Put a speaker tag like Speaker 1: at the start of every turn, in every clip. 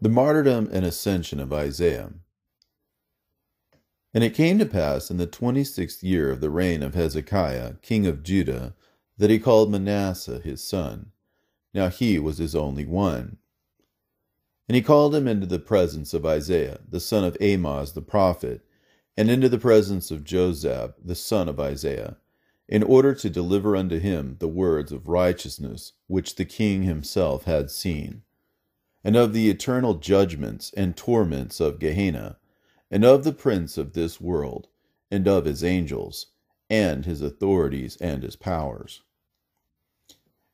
Speaker 1: The martyrdom and ascension of Isaiah. And it came to pass in the twenty sixth year of the reign of Hezekiah, king of Judah, that he called Manasseh his son. Now he was his only one. And he called him into the presence of Isaiah, the son of Amoz the prophet, and into the presence of Josab, the son of Isaiah, in order to deliver unto him the words of righteousness which the king himself had seen and of the eternal judgments and torments of Gehenna, and of the prince of this world, and of his angels, and his authorities and his powers.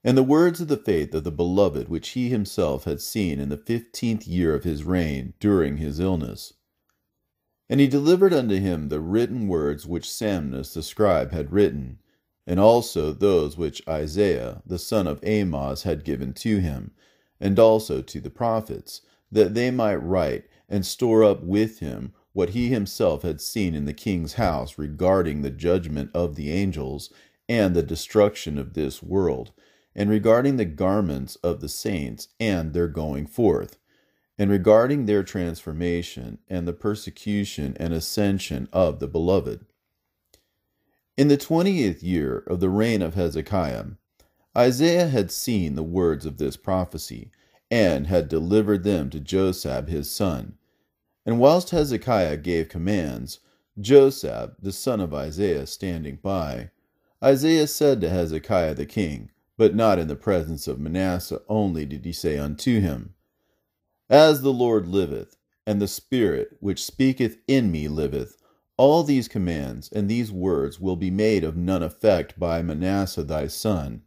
Speaker 1: And the words of the faith of the beloved which he himself had seen in the fifteenth year of his reign during his illness. And he delivered unto him the written words which Samnus the scribe had written, and also those which Isaiah the son of Amoz had given to him and also to the prophets, that they might write and store up with him what he himself had seen in the king's house regarding the judgment of the angels and the destruction of this world, and regarding the garments of the saints and their going forth, and regarding their transformation and the persecution and ascension of the beloved. In the twentieth year of the reign of Hezekiah, Isaiah had seen the words of this prophecy, and had delivered them to Josab his son. And whilst Hezekiah gave commands, Josab, the son of Isaiah, standing by, Isaiah said to Hezekiah the king, but not in the presence of Manasseh only did he say unto him, As the Lord liveth, and the Spirit which speaketh in me liveth, all these commands and these words will be made of none effect by Manasseh thy son,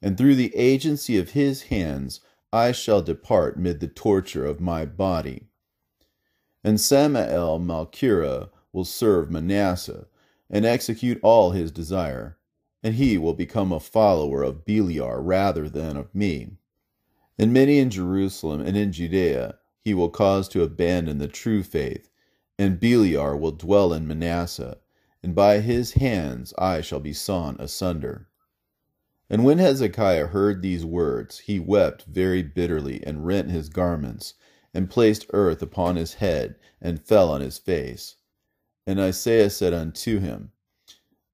Speaker 1: and through the agency of his hands I shall depart mid the torture of my body. And Samael Malchira will serve Manasseh, and execute all his desire, and he will become a follower of Beliar rather than of me. And many in Jerusalem and in Judea he will cause to abandon the true faith, and Beliar will dwell in Manasseh, and by his hands I shall be sawn asunder. And when Hezekiah heard these words, he wept very bitterly, and rent his garments, and placed earth upon his head, and fell on his face. And Isaiah said unto him,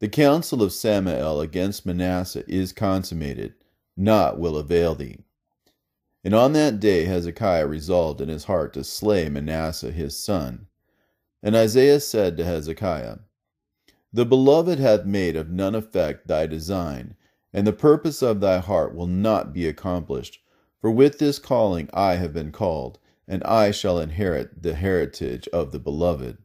Speaker 1: The counsel of Samael against Manasseh is consummated, naught will avail thee. And on that day Hezekiah resolved in his heart to slay Manasseh his son. And Isaiah said to Hezekiah, The beloved hath made of none effect thy design, and the purpose of thy heart will not be accomplished. For with this calling I have been called, and I shall inherit the heritage of the beloved.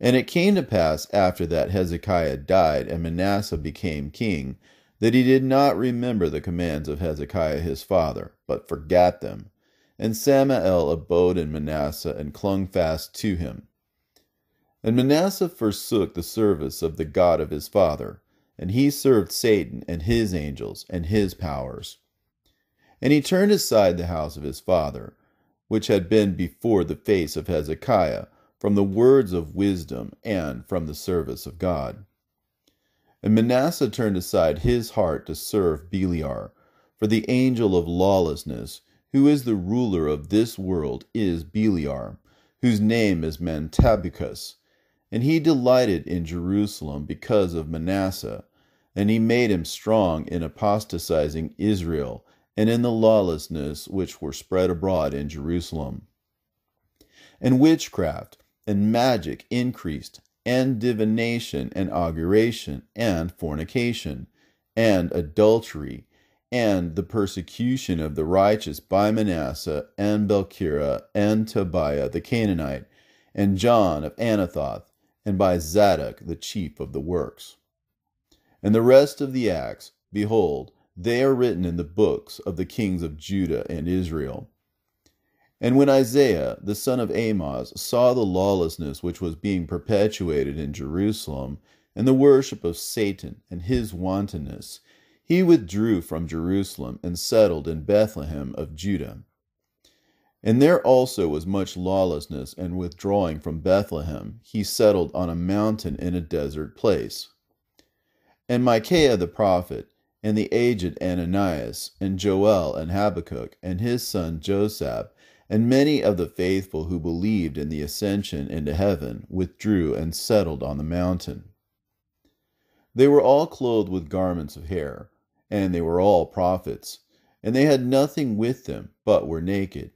Speaker 1: And it came to pass after that Hezekiah died and Manasseh became king, that he did not remember the commands of Hezekiah his father, but forgat them. And Samael abode in Manasseh and clung fast to him. And Manasseh forsook the service of the God of his father and he served Satan and his angels and his powers. And he turned aside the house of his father, which had been before the face of Hezekiah, from the words of wisdom and from the service of God. And Manasseh turned aside his heart to serve Beliar, for the angel of lawlessness, who is the ruler of this world, is Beliar, whose name is Mantabicus and he delighted in Jerusalem because of Manasseh, and he made him strong in apostatizing Israel and in the lawlessness which were spread abroad in Jerusalem. And witchcraft and magic increased, and divination and auguration and fornication and adultery and the persecution of the righteous by Manasseh and Belkira and Tobiah the Canaanite and John of Anathoth and by Zadok the chief of the works. And the rest of the acts, behold, they are written in the books of the kings of Judah and Israel. And when Isaiah, the son of Amoz, saw the lawlessness which was being perpetuated in Jerusalem, and the worship of Satan and his wantonness, he withdrew from Jerusalem and settled in Bethlehem of Judah. And there also was much lawlessness, and withdrawing from Bethlehem, he settled on a mountain in a desert place. And Micaiah the prophet, and the aged Ananias, and Joel, and Habakkuk, and his son Josab, And many of the faithful who believed in the ascension into heaven withdrew and settled on the mountain. They were all clothed with garments of hair, and they were all prophets, and they had nothing with them, but were naked.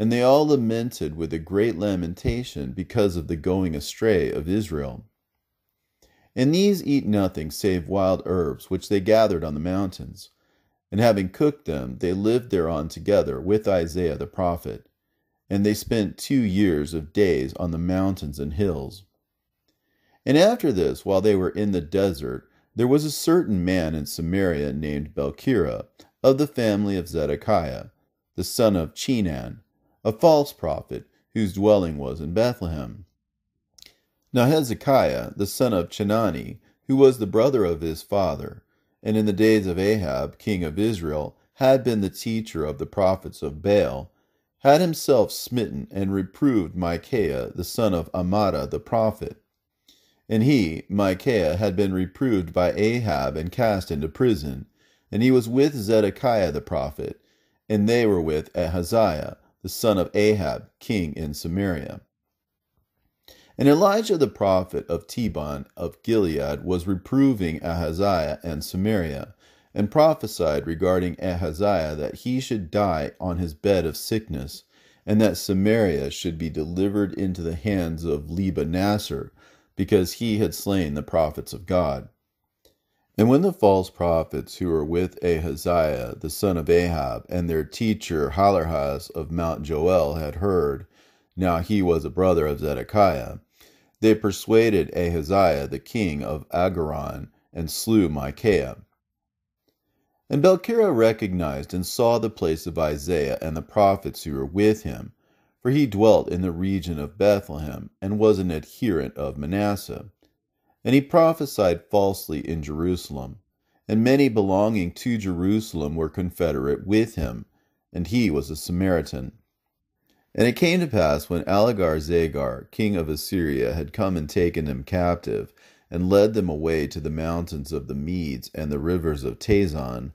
Speaker 1: And they all lamented with a great lamentation because of the going astray of Israel. And these eat nothing save wild herbs, which they gathered on the mountains. And having cooked them, they lived thereon together with Isaiah the prophet. And they spent two years of days on the mountains and hills. And after this, while they were in the desert, there was a certain man in Samaria named Balkira, of the family of Zedekiah, the son of Chenan, a false prophet, whose dwelling was in Bethlehem. Now Hezekiah, the son of Chenani, who was the brother of his father, and in the days of Ahab, king of Israel, had been the teacher of the prophets of Baal, had himself smitten and reproved Micaiah, the son of Amada the prophet. And he, Micaiah, had been reproved by Ahab and cast into prison, and he was with Zedekiah the prophet, and they were with Ahaziah, the son of Ahab, king in Samaria. And Elijah the prophet of Tebon of Gilead was reproving Ahaziah and Samaria, and prophesied regarding Ahaziah that he should die on his bed of sickness, and that Samaria should be delivered into the hands of Lebah Nasser, because he had slain the prophets of God. And when the false prophets who were with Ahaziah the son of Ahab and their teacher Halarhas of Mount Joel had heard, now he was a brother of Zedekiah, they persuaded Ahaziah the king of Agaran and slew Micaiah. And Balkira recognized and saw the place of Isaiah and the prophets who were with him, for he dwelt in the region of Bethlehem and was an adherent of Manasseh. And he prophesied falsely in Jerusalem, and many belonging to Jerusalem were confederate with him, and he was a Samaritan. And it came to pass when Algar-Zagar, king of Assyria, had come and taken them captive, and led them away to the mountains of the Medes and the rivers of Tazon,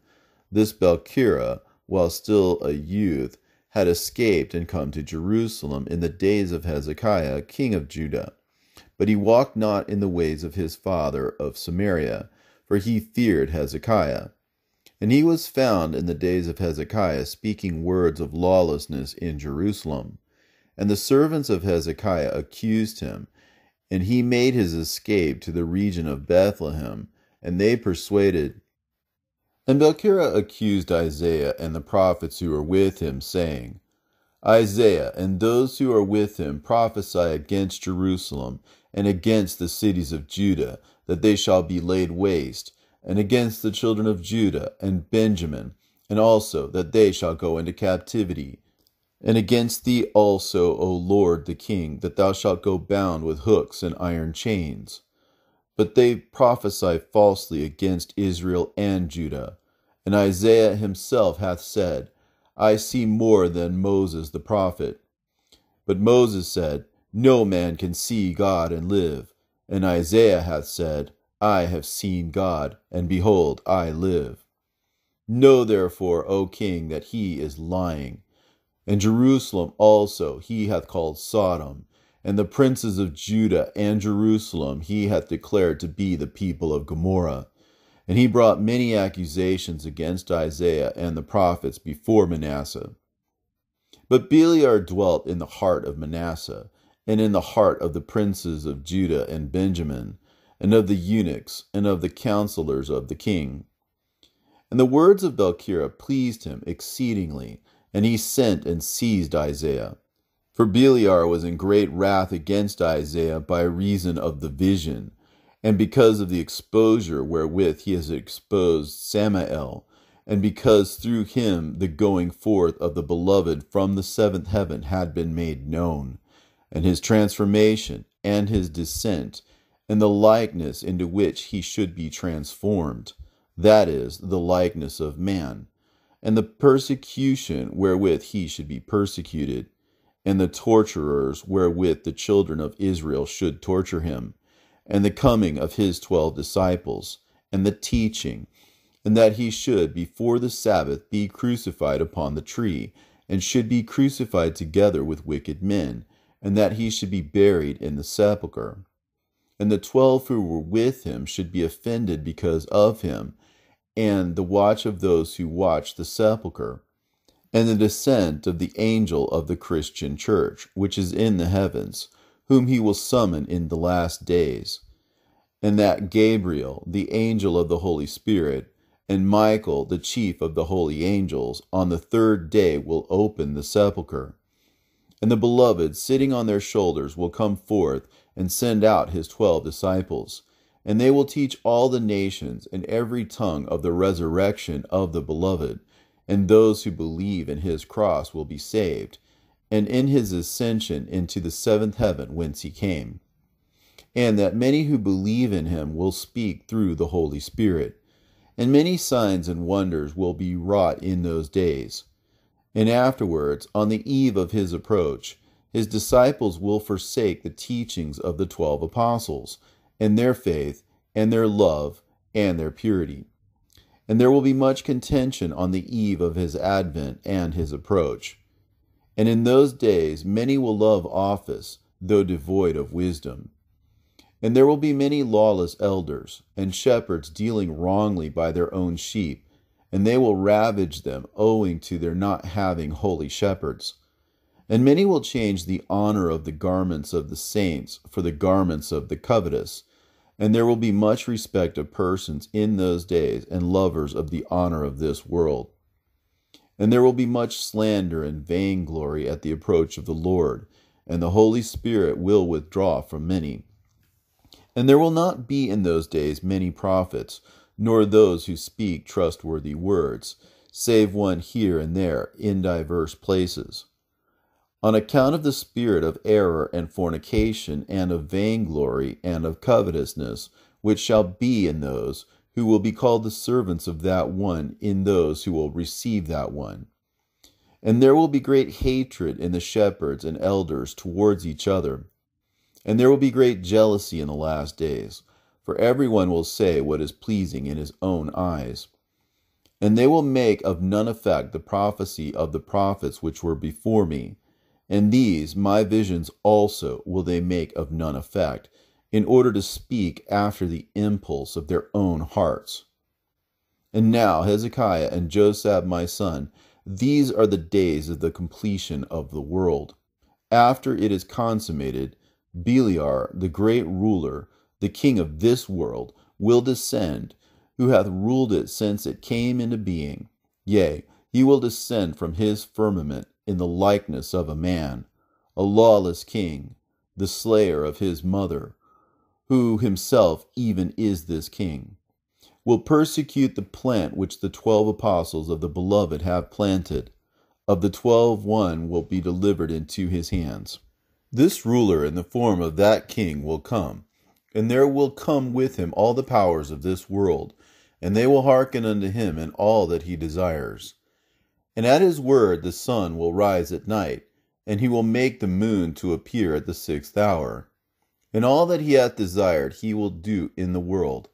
Speaker 1: this Belkira, while still a youth, had escaped and come to Jerusalem in the days of Hezekiah, king of Judah. But he walked not in the ways of his father of Samaria, for he feared Hezekiah. And he was found in the days of Hezekiah speaking words of lawlessness in Jerusalem. And the servants of Hezekiah accused him, and he made his escape to the region of Bethlehem, and they persuaded. And Balkira accused Isaiah and the prophets who were with him, saying, Isaiah and those who are with him prophesy against Jerusalem and against the cities of Judah, that they shall be laid waste, and against the children of Judah and Benjamin, and also that they shall go into captivity. And against thee also, O Lord the King, that thou shalt go bound with hooks and iron chains. But they prophesy falsely against Israel and Judah. And Isaiah himself hath said, I see more than Moses the prophet. But Moses said, No man can see God and live. And Isaiah hath said, I have seen God, and behold, I live. Know therefore, O king, that he is lying. And Jerusalem also he hath called Sodom, and the princes of Judah and Jerusalem he hath declared to be the people of Gomorrah. And he brought many accusations against Isaiah and the prophets before Manasseh. But Beliar dwelt in the heart of Manasseh, and in the heart of the princes of Judah and Benjamin, and of the eunuchs, and of the counselors of the king. And the words of Balkira pleased him exceedingly, and he sent and seized Isaiah. For Beliar was in great wrath against Isaiah by reason of the vision, and because of the exposure wherewith he has exposed Samael, and because through him the going forth of the beloved from the seventh heaven had been made known, and his transformation, and his descent, and the likeness into which he should be transformed, that is, the likeness of man, and the persecution wherewith he should be persecuted, and the torturers wherewith the children of Israel should torture him and the coming of his twelve disciples, and the teaching, and that he should before the Sabbath be crucified upon the tree, and should be crucified together with wicked men, and that he should be buried in the sepulchre. And the twelve who were with him should be offended because of him, and the watch of those who watch the sepulchre, and the descent of the angel of the Christian church, which is in the heavens, whom he will summon in the last days, and that Gabriel, the angel of the Holy Spirit, and Michael, the chief of the holy angels, on the third day will open the sepulchre. And the beloved, sitting on their shoulders, will come forth and send out his twelve disciples. And they will teach all the nations and every tongue of the resurrection of the beloved. And those who believe in his cross will be saved, and in his ascension into the seventh heaven whence he came. And that many who believe in him will speak through the Holy Spirit and many signs and wonders will be wrought in those days. And afterwards, on the eve of his approach, his disciples will forsake the teachings of the twelve apostles, and their faith, and their love, and their purity. And there will be much contention on the eve of his advent and his approach. And in those days many will love office, though devoid of wisdom and there will be many lawless elders, and shepherds dealing wrongly by their own sheep, and they will ravage them owing to their not having holy shepherds. And many will change the honor of the garments of the saints for the garments of the covetous. And there will be much respect of persons in those days, and lovers of the honor of this world. And there will be much slander and vainglory at the approach of the Lord, and the Holy Spirit will withdraw from many. And there will not be in those days many prophets, nor those who speak trustworthy words, save one here and there in divers places. On account of the spirit of error and fornication, and of vainglory, and of covetousness, which shall be in those who will be called the servants of that one in those who will receive that one. And there will be great hatred in the shepherds and elders towards each other and there will be great jealousy in the last days, for everyone will say what is pleasing in his own eyes. And they will make of none effect the prophecy of the prophets which were before me. And these, my visions also, will they make of none effect, in order to speak after the impulse of their own hearts. And now, Hezekiah and Josab my son, these are the days of the completion of the world. After it is consummated, Beliar, the great ruler, the king of this world, will descend, who hath ruled it since it came into being. Yea, he will descend from his firmament in the likeness of a man, a lawless king, the slayer of his mother, who himself even is this king, will persecute the plant which the twelve apostles of the beloved have planted. Of the twelve, one will be delivered into his hands. This ruler in the form of that king will come, and there will come with him all the powers of this world, and they will hearken unto him in all that he desires. And at his word the sun will rise at night, and he will make the moon to appear at the sixth hour. And all that he hath desired he will do in the world,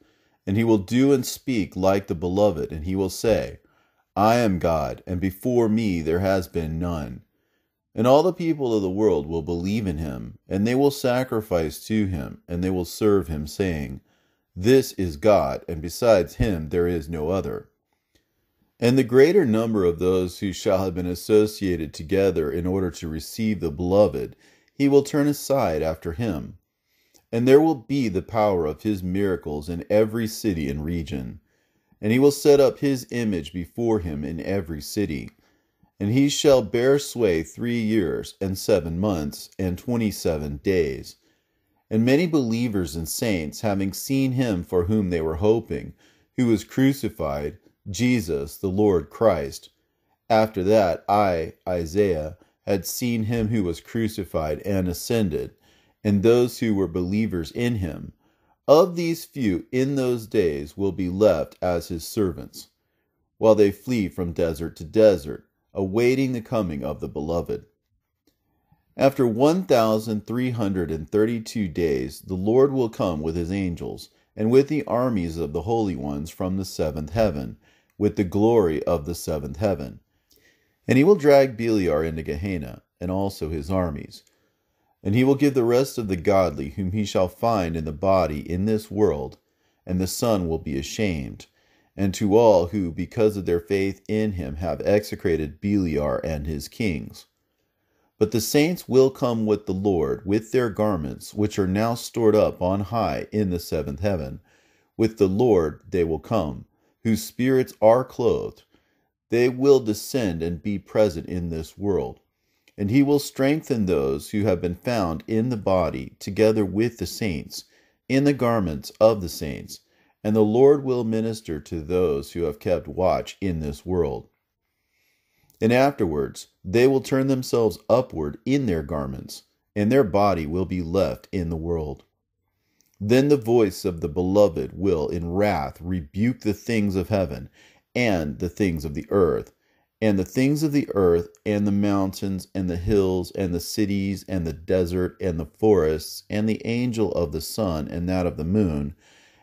Speaker 1: and he will do and speak like the beloved, and he will say, I am God, and before me there has been none. And all the people of the world will believe in him, and they will sacrifice to him, and they will serve him, saying, This is God, and besides him there is no other. And the greater number of those who shall have been associated together in order to receive the beloved, he will turn aside after him. And there will be the power of his miracles in every city and region. And he will set up his image before him in every city and he shall bear sway three years and seven months and twenty seven days. And many believers and saints, having seen him for whom they were hoping, who was crucified, Jesus, the Lord Christ, after that I, Isaiah, had seen him who was crucified and ascended, and those who were believers in him, of these few in those days will be left as his servants, while they flee from desert to desert awaiting the coming of the Beloved. After 1,332 days, the Lord will come with his angels, and with the armies of the holy ones from the seventh heaven, with the glory of the seventh heaven. And he will drag Beliar into Gehenna, and also his armies. And he will give the rest of the godly whom he shall find in the body in this world, and the Son will be ashamed, and to all who, because of their faith in him, have execrated Beliar and his kings. But the saints will come with the Lord, with their garments, which are now stored up on high in the seventh heaven. With the Lord they will come, whose spirits are clothed. They will descend and be present in this world. And he will strengthen those who have been found in the body, together with the saints, in the garments of the saints. And the Lord will minister to those who have kept watch in this world. And afterwards they will turn themselves upward in their garments, and their body will be left in the world. Then the voice of the beloved will in wrath rebuke the things of heaven and the things of the earth, and the things of the earth, and the mountains, and the hills, and the cities, and the desert, and the forests, and the angel of the sun, and that of the moon,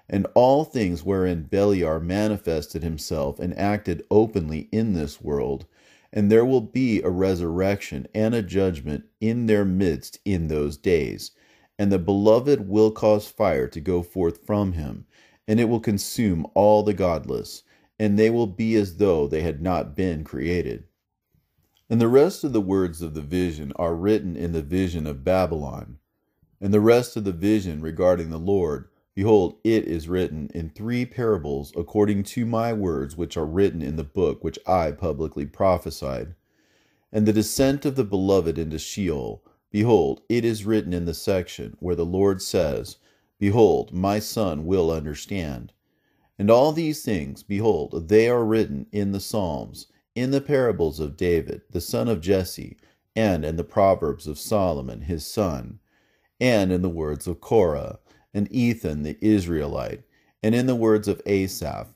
Speaker 1: and all things wherein Beliar manifested himself and acted openly in this world and there will be a resurrection and a judgment in their midst in those days. And the beloved will cause fire to go forth from him, and it will consume all the godless, and they will be as though they had not been created. And the rest of the words of the vision are written in the vision of Babylon. And the rest of the vision regarding the Lord Behold, it is written in three parables according to my words, which are written in the book which I publicly prophesied. And the descent of the beloved into Sheol, behold, it is written in the section where the Lord says, Behold, my son will understand. And all these things, behold, they are written in the Psalms, in the parables of David, the son of Jesse, and in the Proverbs of Solomon, his son, and in the words of Korah and Ethan the Israelite, and in the words of Asaph,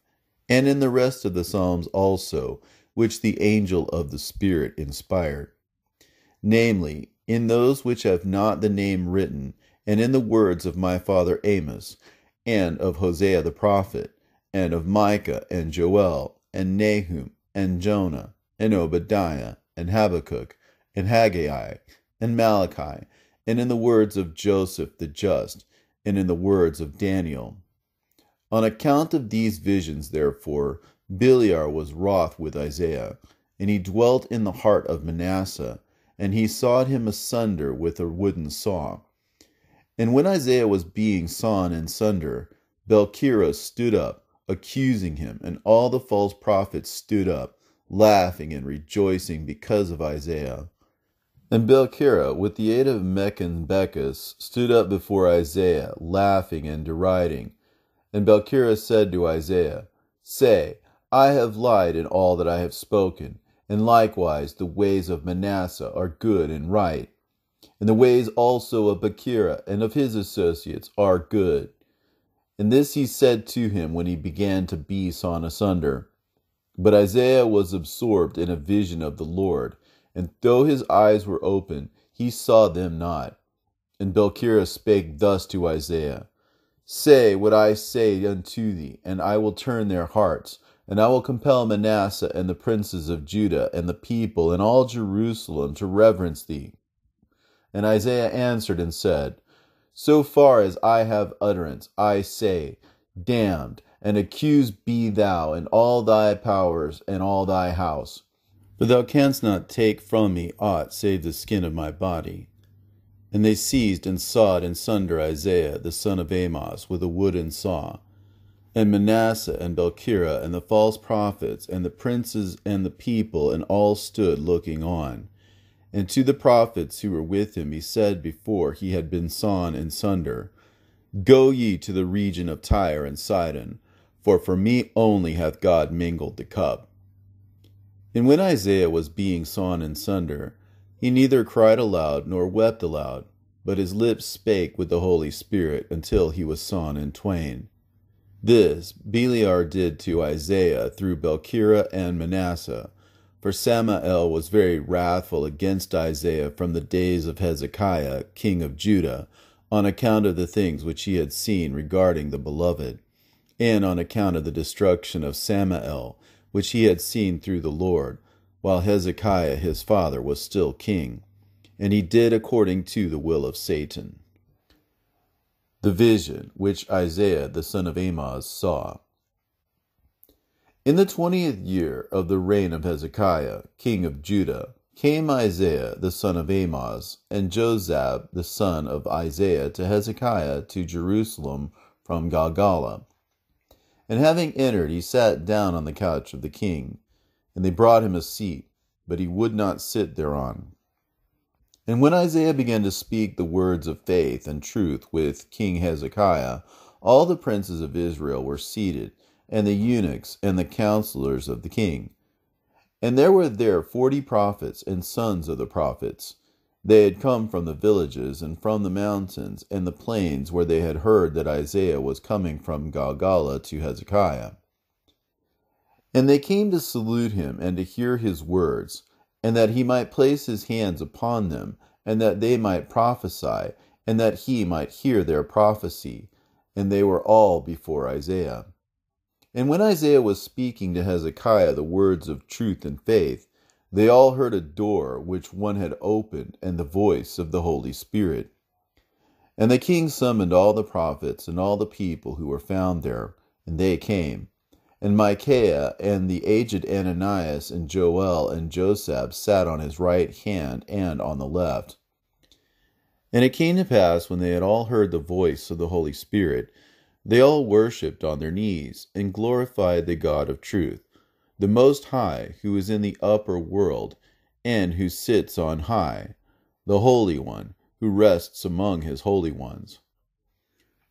Speaker 1: and in the rest of the Psalms also, which the angel of the Spirit inspired. Namely, in those which have not the name written, and in the words of my father Amos, and of Hosea the prophet, and of Micah and Joel, and Nahum, and Jonah, and Obadiah, and Habakkuk, and Haggai, and Malachi, and in the words of Joseph the just, and in the words of Daniel. On account of these visions, therefore, Beliar was wroth with Isaiah, and he dwelt in the heart of Manasseh, and he sawed him asunder with a wooden saw. And when Isaiah was being sawn in sunder, stood up, accusing him, and all the false prophets stood up, laughing and rejoicing because of Isaiah. And Belcherah, with the aid of Mechanicus, stood up before Isaiah, laughing and deriding. And Belcherah said to Isaiah, Say, I have lied in all that I have spoken, and likewise the ways of Manasseh are good and right. And the ways also of Becherah and of his associates are good. And this he said to him when he began to be sawn asunder. But Isaiah was absorbed in a vision of the Lord and though his eyes were open, he saw them not. And Belcherah spake thus to Isaiah Say what I say unto thee, and I will turn their hearts, and I will compel Manasseh and the princes of Judah and the people and all Jerusalem to reverence thee. And Isaiah answered and said, So far as I have utterance, I say, Damned, and accused be thou and all thy powers and all thy house. For thou canst not take from me aught save the skin of my body. And they seized and sawed in sunder Isaiah the son of Amoz with a wooden saw. And Manasseh and Belcherah and the false prophets and the princes and the people and all stood looking on. And to the prophets who were with him he said before he had been sawn in sunder, Go ye to the region of Tyre and Sidon, for for me only hath God mingled the cup. And when Isaiah was being sawn in sunder, he neither cried aloud nor wept aloud, but his lips spake with the Holy Spirit until he was sawn in twain. This Beliar did to Isaiah through Belcherah and Manasseh, for Samael was very wrathful against Isaiah from the days of Hezekiah, king of Judah, on account of the things which he had seen regarding the beloved, and on account of the destruction of Samael, which he had seen through the Lord, while Hezekiah his father was still king, and he did according to the will of Satan. The vision which Isaiah the son of Amoz saw. In the twentieth year of the reign of Hezekiah, king of Judah, came Isaiah the son of Amoz and Josab the son of Isaiah to Hezekiah to Jerusalem from Galgala. And having entered, he sat down on the couch of the king. And they brought him a seat, but he would not sit thereon. And when Isaiah began to speak the words of faith and truth with King Hezekiah, all the princes of Israel were seated, and the eunuchs and the counselors of the king. And there were there forty prophets and sons of the prophets. They had come from the villages and from the mountains and the plains where they had heard that Isaiah was coming from Galgala to Hezekiah. And they came to salute him and to hear his words, and that he might place his hands upon them, and that they might prophesy, and that he might hear their prophecy. And they were all before Isaiah. And when Isaiah was speaking to Hezekiah the words of truth and faith, they all heard a door which one had opened, and the voice of the Holy Spirit. And the king summoned all the prophets and all the people who were found there, and they came. And Micaiah and the aged Ananias and Joel and Josab sat on his right hand and on the left. And it came to pass, when they had all heard the voice of the Holy Spirit, they all worshipped on their knees, and glorified the God of truth, the Most High, who is in the upper world, and who sits on high, the Holy One, who rests among his holy ones.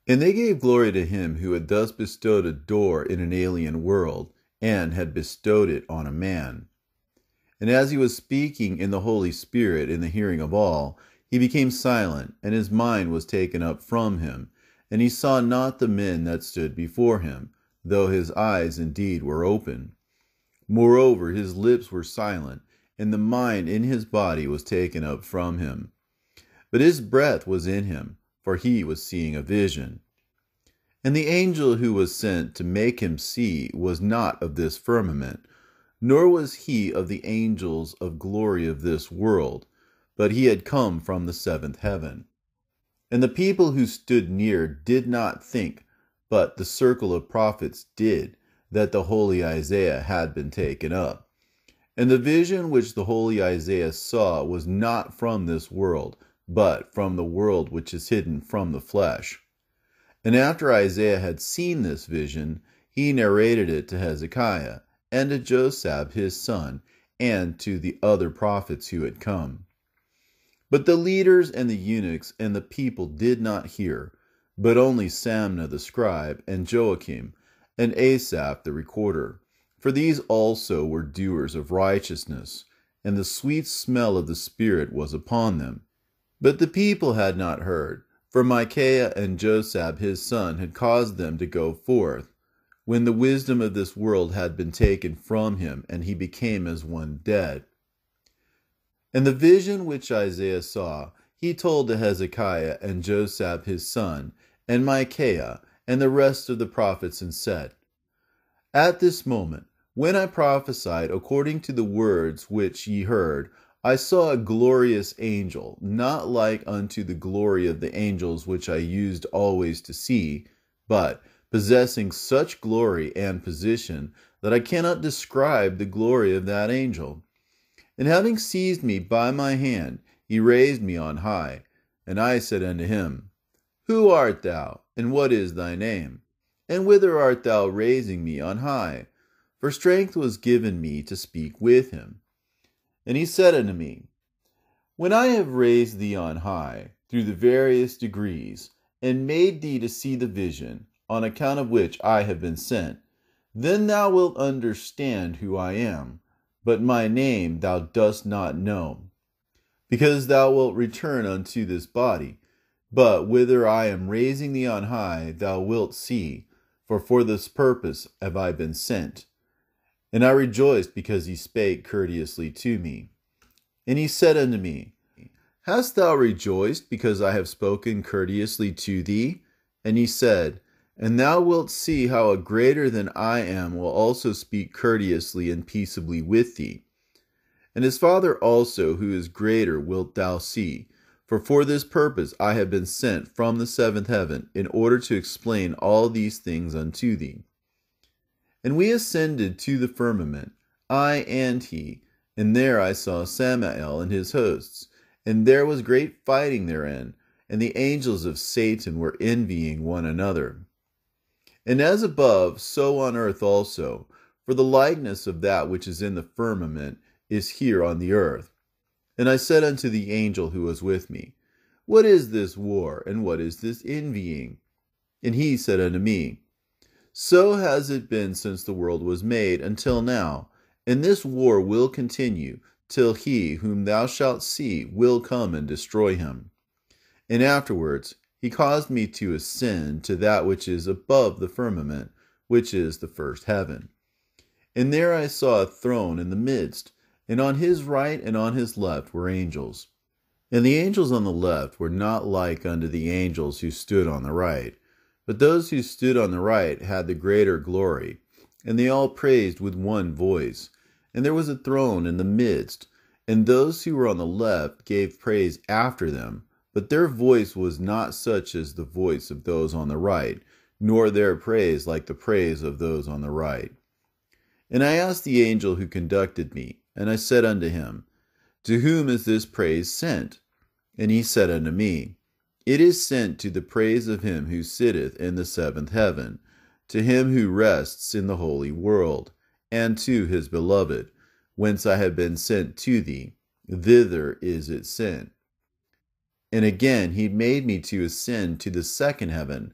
Speaker 1: And they gave glory to him who had thus bestowed a door in an alien world, and had bestowed it on a man. And as he was speaking in the Holy Spirit in the hearing of all, he became silent, and his mind was taken up from him, and he saw not the men that stood before him, though his eyes indeed were open. Moreover, his lips were silent, and the mind in his body was taken up from him. But his breath was in him for he was seeing a vision. And the angel who was sent to make him see was not of this firmament, nor was he of the angels of glory of this world, but he had come from the seventh heaven. And the people who stood near did not think, but the circle of prophets did, that the holy Isaiah had been taken up. And the vision which the holy Isaiah saw was not from this world but from the world which is hidden from the flesh. And after Isaiah had seen this vision, he narrated it to Hezekiah, and to Josab his son, and to the other prophets who had come. But the leaders and the eunuchs and the people did not hear, but only Samna the scribe, and Joachim, and Asaph the recorder, for these also were doers of righteousness, and the sweet smell of the Spirit was upon them. But the people had not heard, for Micaiah and Josab his son had caused them to go forth, when the wisdom of this world had been taken from him, and he became as one dead. And the vision which Isaiah saw, he told to Hezekiah and Josab his son, and Micaiah, and the rest of the prophets, and said, At this moment, when I prophesied according to the words which ye heard, I saw a glorious angel, not like unto the glory of the angels which I used always to see, but possessing such glory and position that I cannot describe the glory of that angel. And having seized me by my hand, he raised me on high. And I said unto him, Who art thou, and what is thy name? And whither art thou raising me on high? For strength was given me to speak with him. And he said unto me, When I have raised thee on high through the various degrees, and made thee to see the vision, on account of which I have been sent, then thou wilt understand who I am, but my name thou dost not know. Because thou wilt return unto this body, but whither I am raising thee on high thou wilt see, for for this purpose have I been sent. And I rejoiced because he spake courteously to me. And he said unto me, Hast thou rejoiced because I have spoken courteously to thee? And he said, And thou wilt see how a greater than I am will also speak courteously and peaceably with thee. And his Father also, who is greater, wilt thou see. For for this purpose I have been sent from the seventh heaven, in order to explain all these things unto thee. And we ascended to the firmament, I and he, and there I saw Samael and his hosts, and there was great fighting therein, and the angels of Satan were envying one another. And as above, so on earth also, for the likeness of that which is in the firmament is here on the earth. And I said unto the angel who was with me, What is this war, and what is this envying? And he said unto me, So has it been since the world was made until now, and this war will continue till he whom thou shalt see will come and destroy him. And afterwards he caused me to ascend to that which is above the firmament, which is the first heaven. And there I saw a throne in the midst and on his right and on his left were angels. And the angels on the left were not like unto the angels who stood on the right, but those who stood on the right had the greater glory, and they all praised with one voice. And there was a throne in the midst, and those who were on the left gave praise after them, but their voice was not such as the voice of those on the right, nor their praise like the praise of those on the right. And I asked the angel who conducted me, and I said unto him, To whom is this praise sent? And he said unto me, It is sent to the praise of him who sitteth in the seventh heaven, to him who rests in the holy world, and to his beloved, whence I have been sent to thee. Thither is it sent. And again he made me to ascend to the second heaven.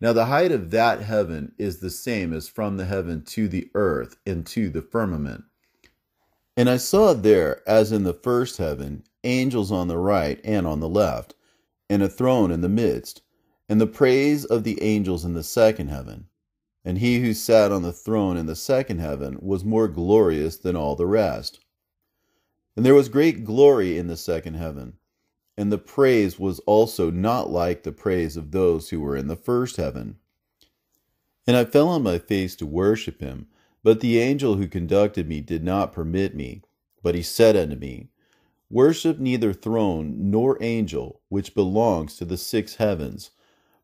Speaker 1: Now the height of that heaven is the same as from the heaven to the earth and to the firmament. And I saw there, as in the first heaven, angels on the right and on the left, and a throne in the midst, and the praise of the angels in the second heaven. And he who sat on the throne in the second heaven was more glorious than all the rest. And there was great glory in the second heaven, and the praise was also not like the praise of those who were in the first heaven. And I fell on my face to worship him. But the angel who conducted me did not permit me. But he said unto me, Worship neither throne nor angel, which belongs to the six heavens.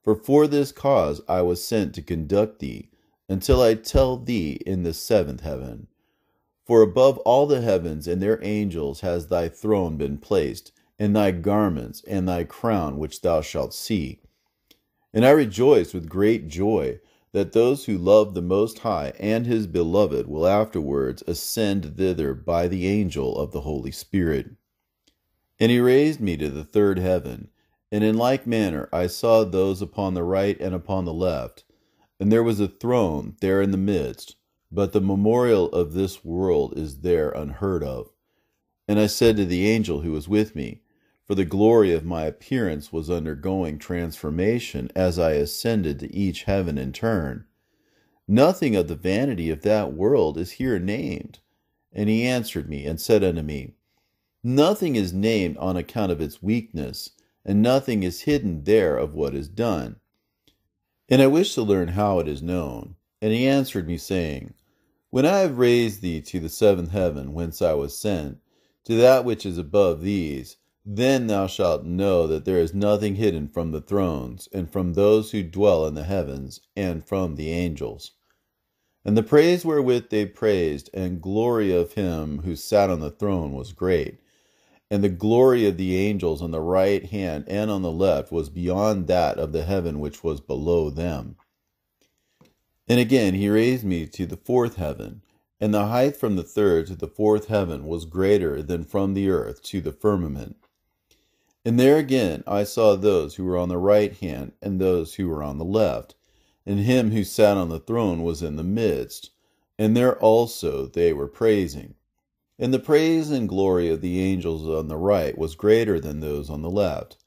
Speaker 1: For for this cause I was sent to conduct thee, until I tell thee in the seventh heaven. For above all the heavens and their angels has thy throne been placed, and thy garments, and thy crown which thou shalt see. And I rejoiced with great joy that those who love the Most High and His beloved will afterwards ascend thither by the angel of the Holy Spirit. And he raised me to the third heaven, and in like manner I saw those upon the right and upon the left, and there was a throne there in the midst, but the memorial of this world is there unheard of. And I said to the angel who was with me, for the glory of my appearance was undergoing transformation as I ascended to each heaven in turn. Nothing of the vanity of that world is here named. And he answered me and said unto me, Nothing is named on account of its weakness, and nothing is hidden there of what is done. And I wish to learn how it is known. And he answered me, saying, When I have raised thee to the seventh heaven whence I was sent, to that which is above these, then thou shalt know that there is nothing hidden from the thrones, and from those who dwell in the heavens, and from the angels. And the praise wherewith they praised and glory of him who sat on the throne was great. And the glory of the angels on the right hand and on the left was beyond that of the heaven which was below them. And again he raised me to the fourth heaven, and the height from the third to the fourth heaven was greater than from the earth to the firmament. And there again I saw those who were on the right hand and those who were on the left, and him who sat on the throne was in the midst, and there also they were praising. And the praise and glory of the angels on the right was greater than those on the left.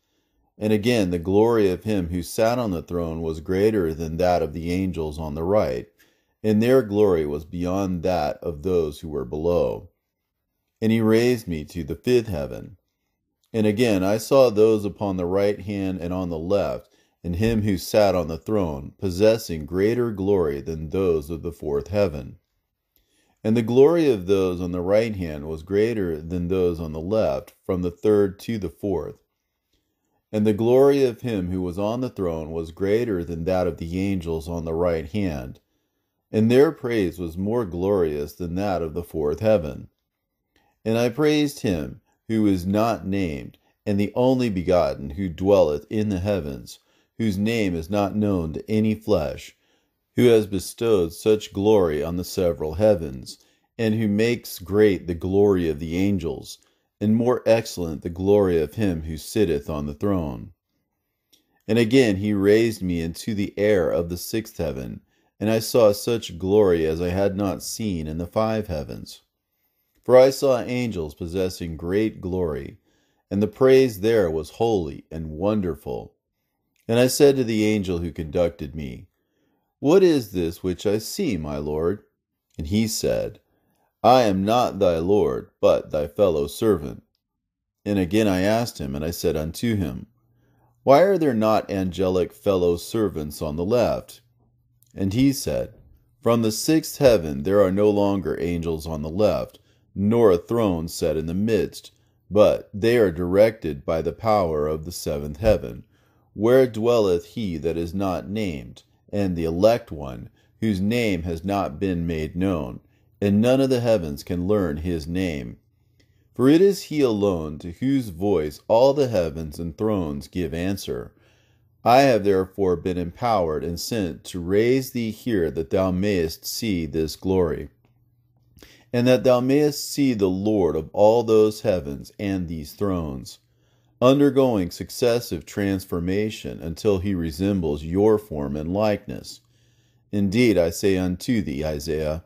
Speaker 1: And again, the glory of him who sat on the throne was greater than that of the angels on the right, and their glory was beyond that of those who were below. And he raised me to the fifth heaven. And again I saw those upon the right hand and on the left, and him who sat on the throne, possessing greater glory than those of the fourth heaven. And the glory of those on the right hand was greater than those on the left, from the third to the fourth. And the glory of him who was on the throne was greater than that of the angels on the right hand, and their praise was more glorious than that of the fourth heaven. And I praised him who is not named, and the only begotten who dwelleth in the heavens, whose name is not known to any flesh who has bestowed such glory on the several heavens, and who makes great the glory of the angels, and more excellent the glory of him who sitteth on the throne. And again he raised me into the air of the sixth heaven, and I saw such glory as I had not seen in the five heavens. For I saw angels possessing great glory, and the praise there was holy and wonderful. And I said to the angel who conducted me, what is this which I see, my Lord? And he said, I am not thy Lord, but thy fellow servant. And again I asked him, and I said unto him, Why are there not angelic fellow servants on the left? And he said, From the sixth heaven there are no longer angels on the left, nor a throne set in the midst, but they are directed by the power of the seventh heaven, where dwelleth he that is not named and the elect one, whose name has not been made known, and none of the heavens can learn his name. For it is he alone to whose voice all the heavens and thrones give answer. I have therefore been empowered and sent to raise thee here that thou mayest see this glory, and that thou mayest see the Lord of all those heavens and these thrones undergoing successive transformation until he resembles your form and likeness. Indeed, I say unto thee, Isaiah,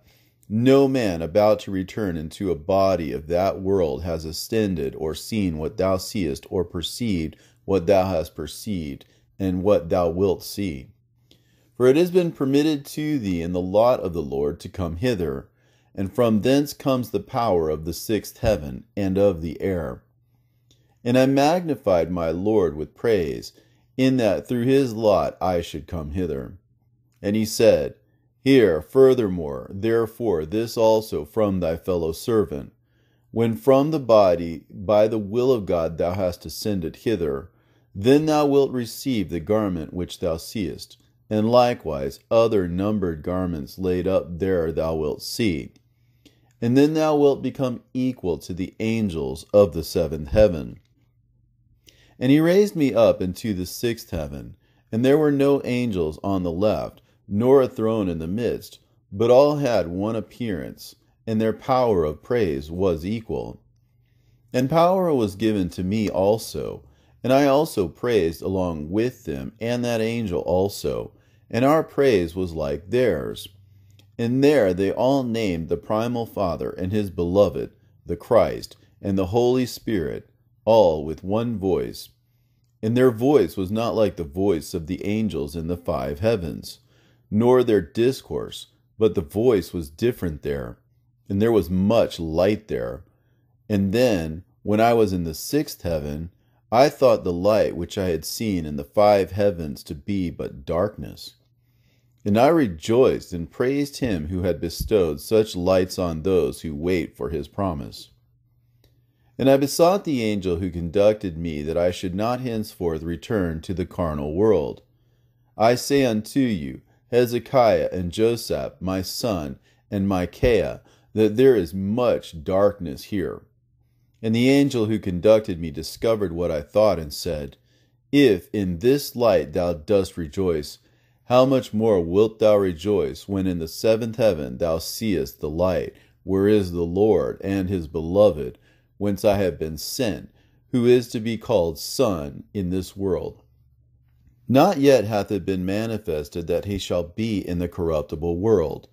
Speaker 1: no man about to return into a body of that world has ascended or seen what thou seest or perceived what thou hast perceived and what thou wilt see. For it has been permitted to thee in the lot of the Lord to come hither, and from thence comes the power of the sixth heaven and of the air and I magnified my Lord with praise, in that through his lot I should come hither. And he said, Hear, furthermore, therefore, this also from thy fellow servant. When from the body, by the will of God, thou hast ascended hither, then thou wilt receive the garment which thou seest, and likewise other numbered garments laid up there thou wilt see. And then thou wilt become equal to the angels of the seventh heaven. And he raised me up into the sixth heaven, and there were no angels on the left, nor a throne in the midst, but all had one appearance, and their power of praise was equal. And power was given to me also, and I also praised along with them, and that angel also, and our praise was like theirs. And there they all named the primal Father and his beloved, the Christ, and the Holy Spirit all with one voice. And their voice was not like the voice of the angels in the five heavens, nor their discourse, but the voice was different there, and there was much light there. And then, when I was in the sixth heaven, I thought the light which I had seen in the five heavens to be but darkness. And I rejoiced and praised him who had bestowed such lights on those who wait for his promise. And I besought the angel who conducted me that I should not henceforth return to the carnal world. I say unto you, Hezekiah and Josab, my son, and Micaiah, that there is much darkness here. And the angel who conducted me discovered what I thought and said, If in this light thou dost rejoice, how much more wilt thou rejoice when in the seventh heaven thou seest the light, where is the Lord and his beloved, whence I have been sent, who is to be called Son in this world. Not yet hath it been manifested that he shall be in the corruptible world,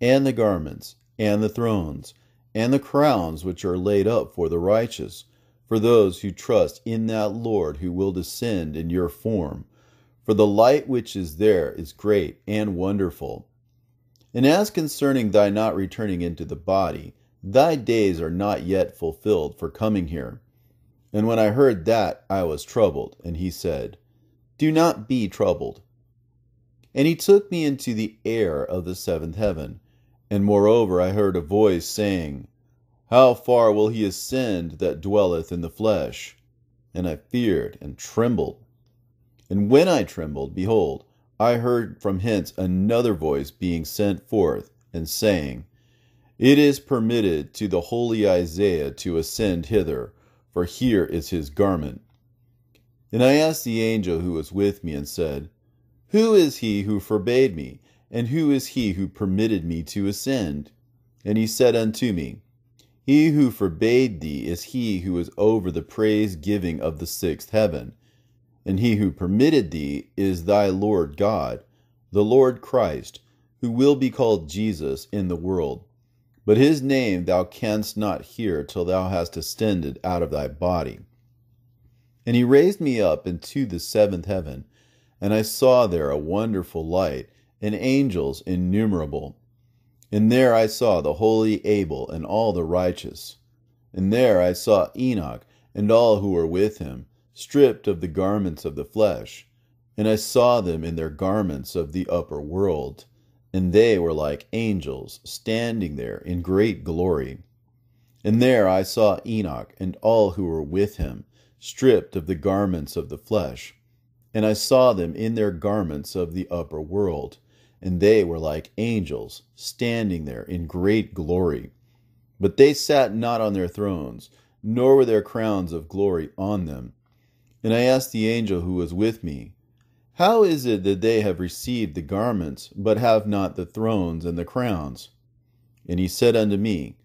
Speaker 1: and the garments, and the thrones, and the crowns which are laid up for the righteous, for those who trust in that Lord who will descend in your form. For the light which is there is great and wonderful. And as concerning thy not returning into the body, Thy days are not yet fulfilled for coming here. And when I heard that, I was troubled. And he said, Do not be troubled. And he took me into the air of the seventh heaven. And moreover, I heard a voice saying, How far will he ascend that dwelleth in the flesh? And I feared and trembled. And when I trembled, behold, I heard from hence another voice being sent forth, and saying, It is permitted to the holy Isaiah to ascend hither, for here is his garment. And I asked the angel who was with me, and said, Who is he who forbade me? And who is he who permitted me to ascend? And he said unto me, He who forbade thee is he who is over the praise giving of the sixth heaven. And he who permitted thee is thy Lord God, the Lord Christ, who will be called Jesus in the world. But his name thou canst not hear till thou hast ascended out of thy body. And he raised me up into the seventh heaven, and I saw there a wonderful light and angels innumerable. And there I saw the holy Abel and all the righteous. And there I saw Enoch and all who were with him, stripped of the garments of the flesh. And I saw them in their garments of the upper world, and they were like angels standing there in great glory. And there I saw Enoch and all who were with him, stripped of the garments of the flesh. And I saw them in their garments of the upper world and they were like angels, standing there in great glory. But they sat not on their thrones, nor were their crowns of glory on them. And I asked the angel who was with me, How is it that they have received the garments, but have not the thrones and the crowns? And he said unto me,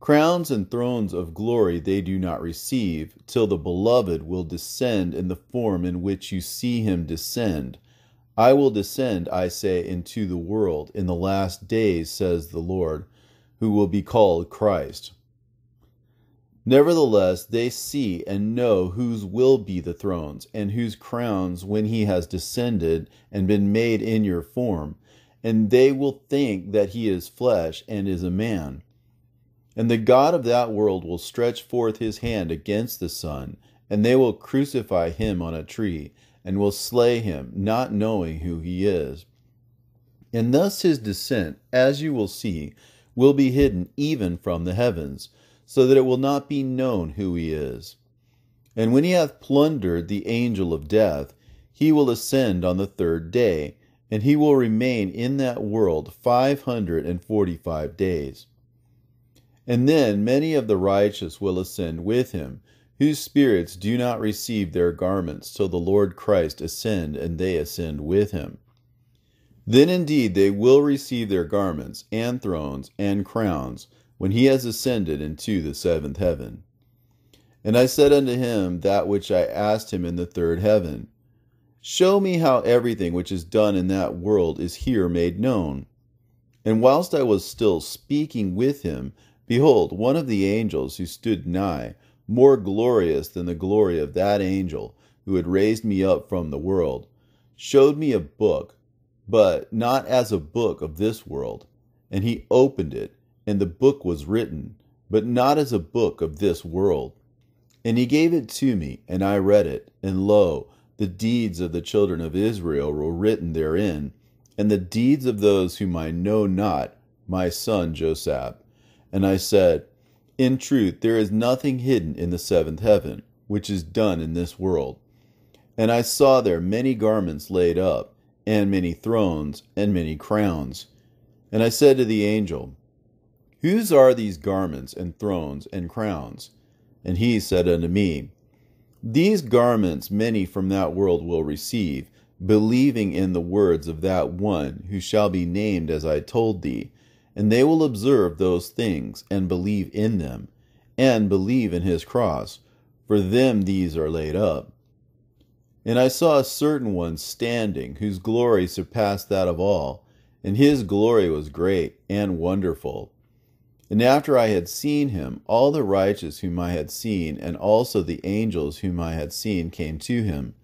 Speaker 1: Crowns and thrones of glory they do not receive, till the beloved will descend in the form in which you see him descend I will descend, I say, into the world in the last days, says the Lord, who will be called Christ. Nevertheless, they see and know whose will be the thrones, and whose crowns when he has descended and been made in your form, and they will think that he is flesh and is a man. And the God of that world will stretch forth his hand against the Son, and they will crucify him on a tree and will slay him, not knowing who he is. And thus his descent, as you will see, will be hidden even from the heavens, so that it will not be known who he is. And when he hath plundered the angel of death, he will ascend on the third day, and he will remain in that world five hundred and forty five days. And then many of the righteous will ascend with him whose spirits do not receive their garments till the Lord Christ ascend and they ascend with him. Then indeed they will receive their garments and thrones and crowns when he has ascended into the seventh heaven. And I said unto him that which I asked him in the third heaven Show me how everything which is done in that world is here made known. And whilst I was still speaking with him, behold, one of the angels who stood nigh more glorious than the glory of that angel who had raised me up from the world, showed me a book, but not as a book of this world. And he opened it, and the book was written, but not as a book of this world. And he gave it to me, and I read it, and lo, the deeds of the children of Israel were written therein, and the deeds of those whom I know not, my son Josab. And I said, in truth, there is nothing hidden in the seventh heaven, which is done in this world. And I saw there many garments laid up, and many thrones, and many crowns. And I said to the angel, Whose are these garments, and thrones, and crowns? And he said unto me, These garments many from that world will receive, believing in the words of that one who shall be named as I told thee and they will observe those things and believe in them, and believe in his cross. For them these are laid up. And I saw a certain one standing, whose glory surpassed that of all, and his glory was great and wonderful. And after I had seen him, all the righteous whom I had seen, and also the angels whom I had seen, came to him.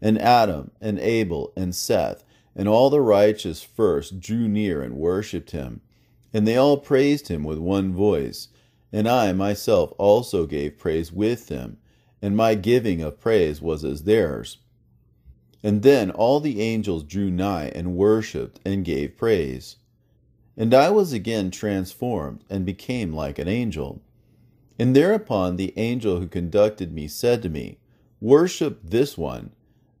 Speaker 1: And Adam, and Abel, and Seth, and all the righteous first drew near and worshipped him. And they all praised him with one voice. And I myself also gave praise with them, and my giving of praise was as theirs. And then all the angels drew nigh and worshipped and gave praise. And I was again transformed, and became like an angel. And thereupon the angel who conducted me said to me, Worship this one.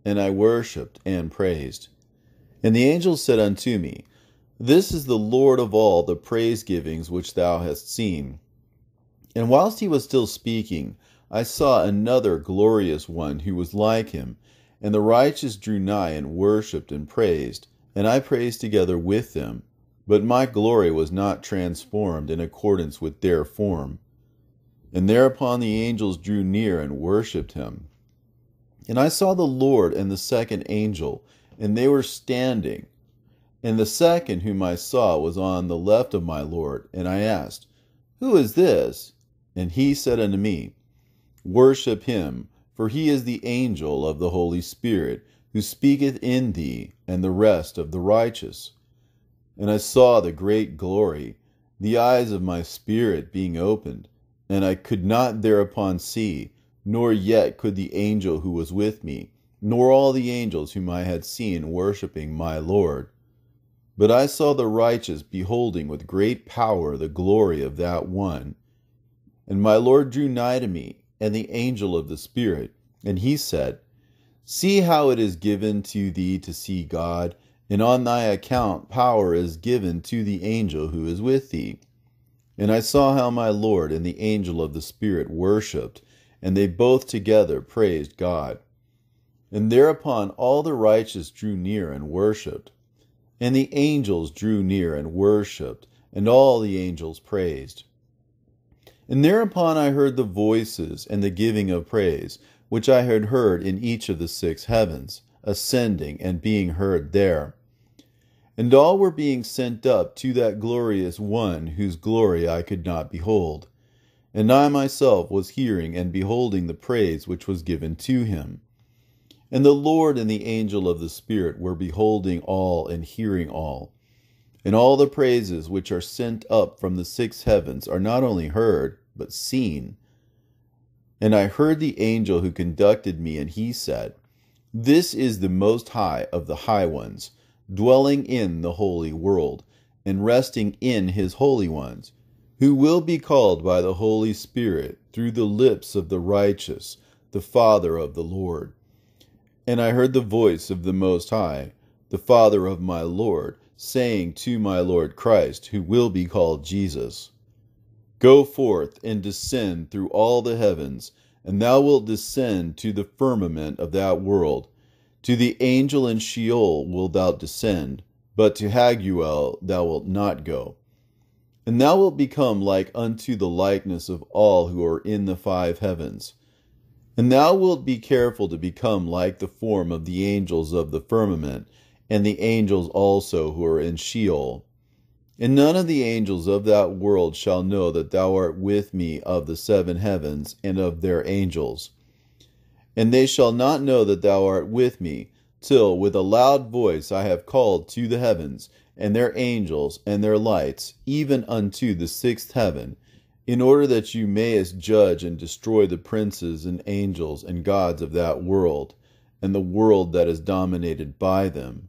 Speaker 1: And I worshipped and praised. And the angel said unto me, This is the Lord of all the praise givings which thou hast seen. And whilst he was still speaking, I saw another glorious one who was like him, and the righteous drew nigh and worshipped and praised, and I praised together with them. But my glory was not transformed in accordance with their form. And thereupon the angels drew near and worshipped him. And I saw the Lord and the second angel, and they were standing. And the second whom I saw was on the left of my Lord. And I asked, Who is this? And he said unto me, Worship him, for he is the angel of the Holy Spirit, who speaketh in thee, and the rest of the righteous. And I saw the great glory, the eyes of my spirit being opened, and I could not thereupon see, nor yet could the angel who was with me, nor all the angels whom I had seen worshipping my Lord. But I saw the righteous beholding with great power the glory of that one. And my Lord drew nigh to me, and the angel of the Spirit, and he said, See how it is given to thee to see God, and on thy account power is given to the angel who is with thee. And I saw how my Lord and the angel of the Spirit worshipped, and they both together praised God. And thereupon all the righteous drew near and worshipped. And the angels drew near and worshipped, and all the angels praised. And thereupon I heard the voices and the giving of praise, which I had heard in each of the six heavens, ascending and being heard there. And all were being sent up to that glorious one whose glory I could not behold. And I myself was hearing and beholding the praise which was given to him. And the Lord and the angel of the Spirit were beholding all and hearing all. And all the praises which are sent up from the six heavens are not only heard, but seen. And I heard the angel who conducted me, and he said, This is the most high of the high ones, dwelling in the holy world, and resting in his holy ones, who will be called by the Holy Spirit through the lips of the righteous, the Father of the Lord. And I heard the voice of the Most High, the Father of my Lord, saying to my Lord Christ, who will be called Jesus, Go forth and descend through all the heavens, and thou wilt descend to the firmament of that world. To the angel in Sheol wilt thou descend, but to Haguel thou wilt not go. And thou wilt become like unto the likeness of all who are in the five heavens. And thou wilt be careful to become like the form of the angels of the firmament, and the angels also who are in Sheol. And none of the angels of that world shall know that thou art with me of the seven heavens and of their angels. And they shall not know that thou art with me, till with a loud voice I have called to the heavens, and their angels, and their lights, even unto the sixth heaven, in order that you mayest judge and destroy the princes and angels and gods of that world, and the world that is dominated by them.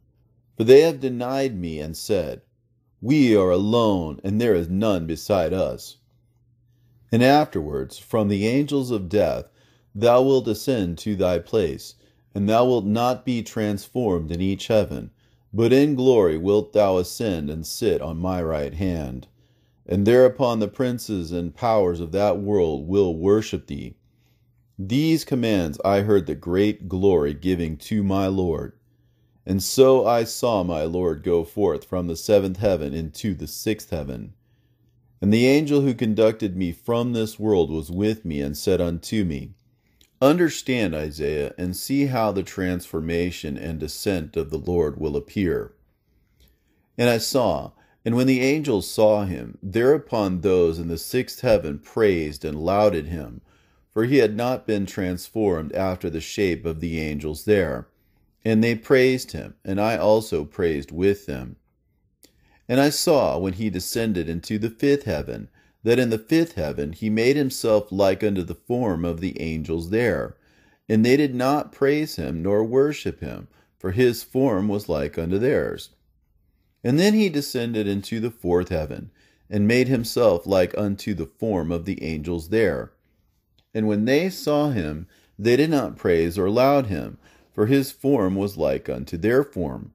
Speaker 1: For they have denied me and said, we are alone, and there is none beside us. And afterwards, from the angels of death, thou wilt ascend to thy place, and thou wilt not be transformed in each heaven, but in glory wilt thou ascend and sit on my right hand. And thereupon the princes and powers of that world will worship thee. These commands I heard the great glory giving to my Lord. And so I saw my Lord go forth from the seventh heaven into the sixth heaven. And the angel who conducted me from this world was with me and said unto me, Understand, Isaiah, and see how the transformation and descent of the Lord will appear. And I saw, and when the angels saw him, thereupon those in the sixth heaven praised and lauded him, for he had not been transformed after the shape of the angels there and they praised him, and I also praised with them. And I saw, when he descended into the fifth heaven, that in the fifth heaven he made himself like unto the form of the angels there. And they did not praise him nor worship him, for his form was like unto theirs. And then he descended into the fourth heaven, and made himself like unto the form of the angels there. And when they saw him, they did not praise or laud him, for his form was like unto their form.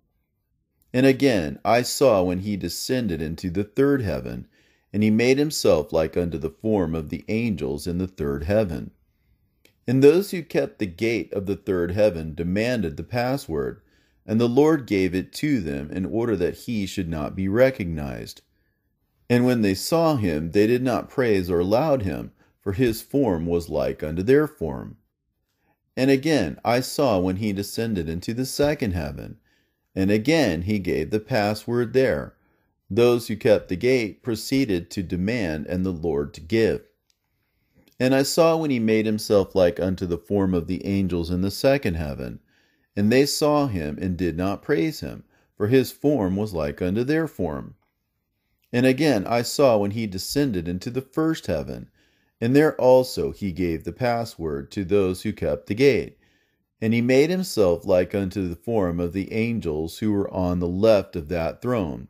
Speaker 1: And again I saw when he descended into the third heaven, and he made himself like unto the form of the angels in the third heaven. And those who kept the gate of the third heaven demanded the password, and the Lord gave it to them in order that he should not be recognized. And when they saw him, they did not praise or laud him, for his form was like unto their form. And again I saw when he descended into the second heaven, and again he gave the password there. Those who kept the gate proceeded to demand, and the Lord to give. And I saw when he made himself like unto the form of the angels in the second heaven, and they saw him and did not praise him, for his form was like unto their form. And again I saw when he descended into the first heaven, and there also he gave the password to those who kept the gate. And he made himself like unto the form of the angels who were on the left of that throne.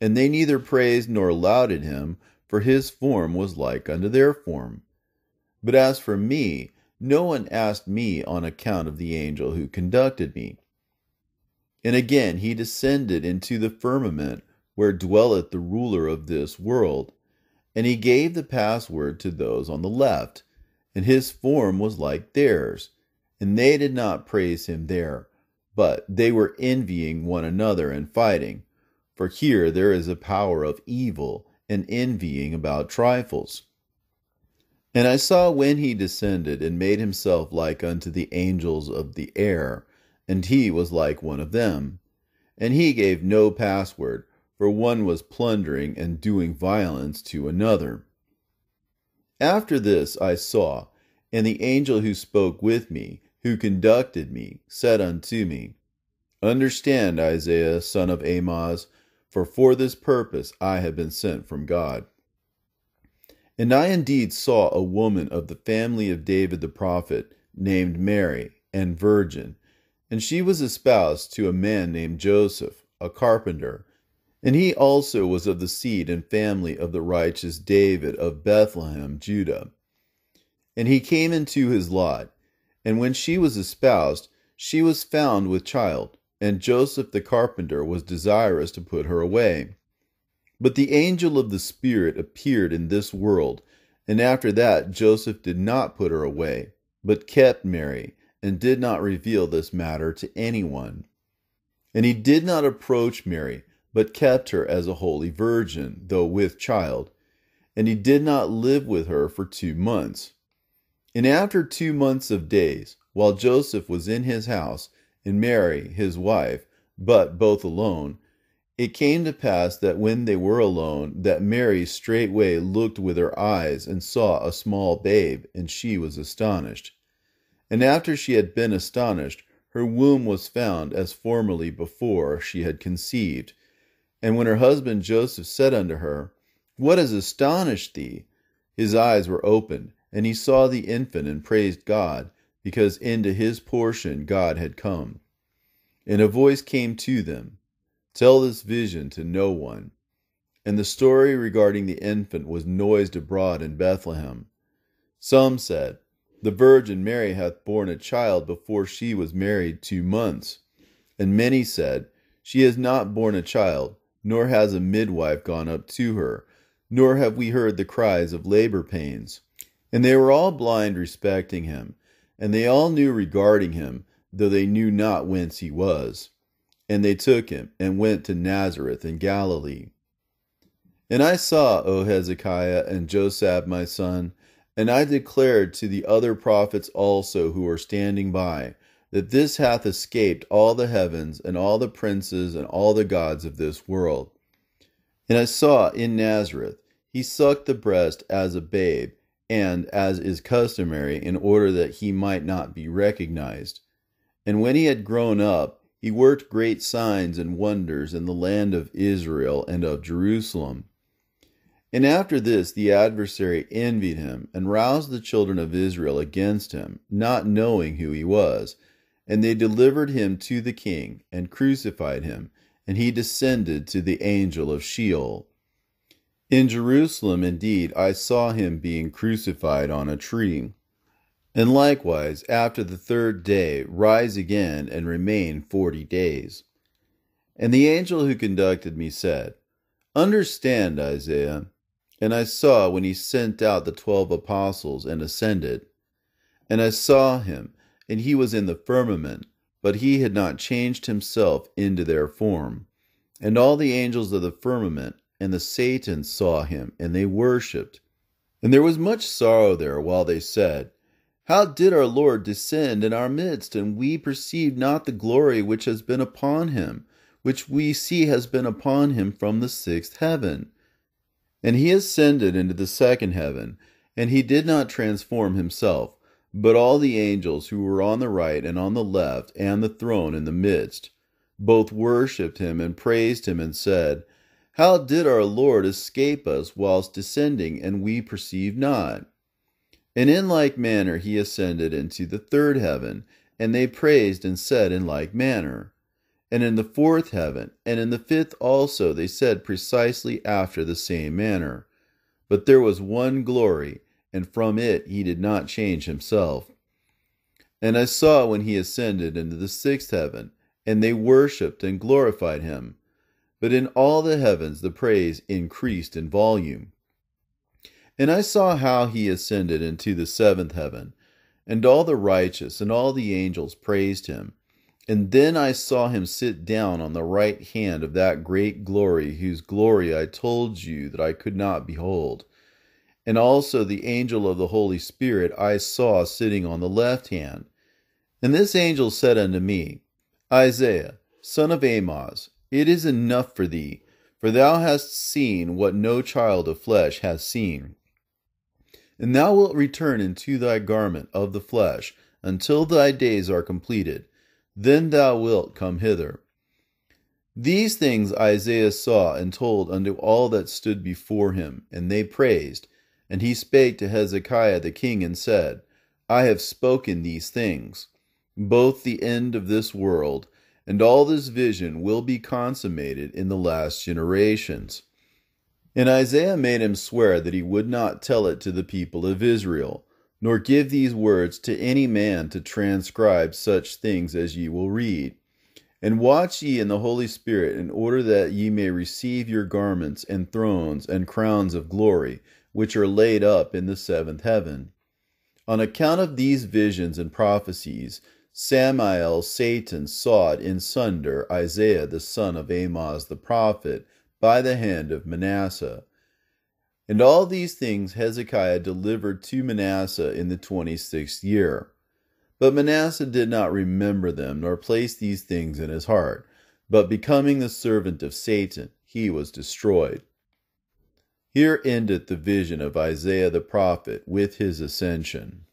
Speaker 1: And they neither praised nor lauded him, for his form was like unto their form. But as for me, no one asked me on account of the angel who conducted me. And again he descended into the firmament where dwelleth the ruler of this world and he gave the password to those on the left, and his form was like theirs. And they did not praise him there, but they were envying one another and fighting. For here there is a power of evil and envying about trifles. And I saw when he descended and made himself like unto the angels of the air, and he was like one of them. And he gave no password, for one was plundering and doing violence to another. After this I saw, and the angel who spoke with me, who conducted me, said unto me, Understand, Isaiah, son of Amoz, for for this purpose I have been sent from God. And I indeed saw a woman of the family of David the prophet, named Mary, and virgin, and she was espoused to a man named Joseph, a carpenter and he also was of the seed and family of the righteous David of Bethlehem, Judah. And he came into his lot, and when she was espoused, she was found with child, and Joseph the carpenter was desirous to put her away. But the angel of the Spirit appeared in this world, and after that Joseph did not put her away, but kept Mary, and did not reveal this matter to anyone. And he did not approach Mary but kept her as a holy virgin, though with child. And he did not live with her for two months. And after two months of days, while Joseph was in his house, and Mary his wife, but both alone, it came to pass that when they were alone, that Mary straightway looked with her eyes and saw a small babe, and she was astonished. And after she had been astonished, her womb was found as formerly before she had conceived. And when her husband Joseph said unto her, What has astonished thee? His eyes were opened, and he saw the infant and praised God, because into his portion God had come. And a voice came to them, Tell this vision to no one. And the story regarding the infant was noised abroad in Bethlehem. Some said, The Virgin Mary hath borne a child before she was married two months. And many said, She has not borne a child nor has a midwife gone up to her, nor have we heard the cries of labor pains. And they were all blind respecting him, and they all knew regarding him, though they knew not whence he was. And they took him, and went to Nazareth in Galilee. And I saw, O Hezekiah and Josab my son, and I declared to the other prophets also who were standing by, that this hath escaped all the heavens and all the princes and all the gods of this world. And I saw in Nazareth he sucked the breast as a babe, and as is customary, in order that he might not be recognized. And when he had grown up, he worked great signs and wonders in the land of Israel and of Jerusalem. And after this, the adversary envied him and roused the children of Israel against him, not knowing who he was. And they delivered him to the king, and crucified him, and he descended to the angel of Sheol. In Jerusalem, indeed, I saw him being crucified on a tree. And likewise, after the third day, rise again and remain forty days. And the angel who conducted me said, Understand, Isaiah. And I saw when he sent out the twelve apostles and ascended. And I saw him, and he was in the firmament, but he had not changed himself into their form. And all the angels of the firmament and the Satans saw him, and they worshipped. And there was much sorrow there while they said, How did our Lord descend in our midst, and we perceive not the glory which has been upon him, which we see has been upon him from the sixth heaven? And he ascended into the second heaven, and he did not transform himself, but all the angels who were on the right and on the left, and the throne in the midst, both worshipped him and praised him, and said, how did our Lord escape us whilst descending, and we perceive not? And in like manner he ascended into the third heaven, and they praised and said in like manner. And in the fourth heaven, and in the fifth also, they said precisely after the same manner. But there was one glory, and from it he did not change himself. And I saw when he ascended into the sixth heaven, and they worshipped and glorified him but in all the heavens the praise increased in volume. And I saw how he ascended into the seventh heaven, and all the righteous and all the angels praised him. And then I saw him sit down on the right hand of that great glory, whose glory I told you that I could not behold. And also the angel of the Holy Spirit I saw sitting on the left hand. And this angel said unto me, Isaiah, son of Amoz, it is enough for thee, for thou hast seen what no child of flesh has seen. And thou wilt return into thy garment of the flesh until thy days are completed. Then thou wilt come hither. These things Isaiah saw and told unto all that stood before him, and they praised. And he spake to Hezekiah the king and said, I have spoken these things. Both the end of this world and all this vision will be consummated in the last generations. And Isaiah made him swear that he would not tell it to the people of Israel, nor give these words to any man to transcribe such things as ye will read. And watch ye in the Holy Spirit, in order that ye may receive your garments and thrones and crowns of glory, which are laid up in the seventh heaven. On account of these visions and prophecies, Samael, Satan, sought in sunder Isaiah the son of Amoz the prophet by the hand of Manasseh. And all these things Hezekiah delivered to Manasseh in the twenty sixth year. But Manasseh did not remember them, nor place these things in his heart. But becoming the servant of Satan, he was destroyed. Here endeth the vision of Isaiah the prophet with his ascension.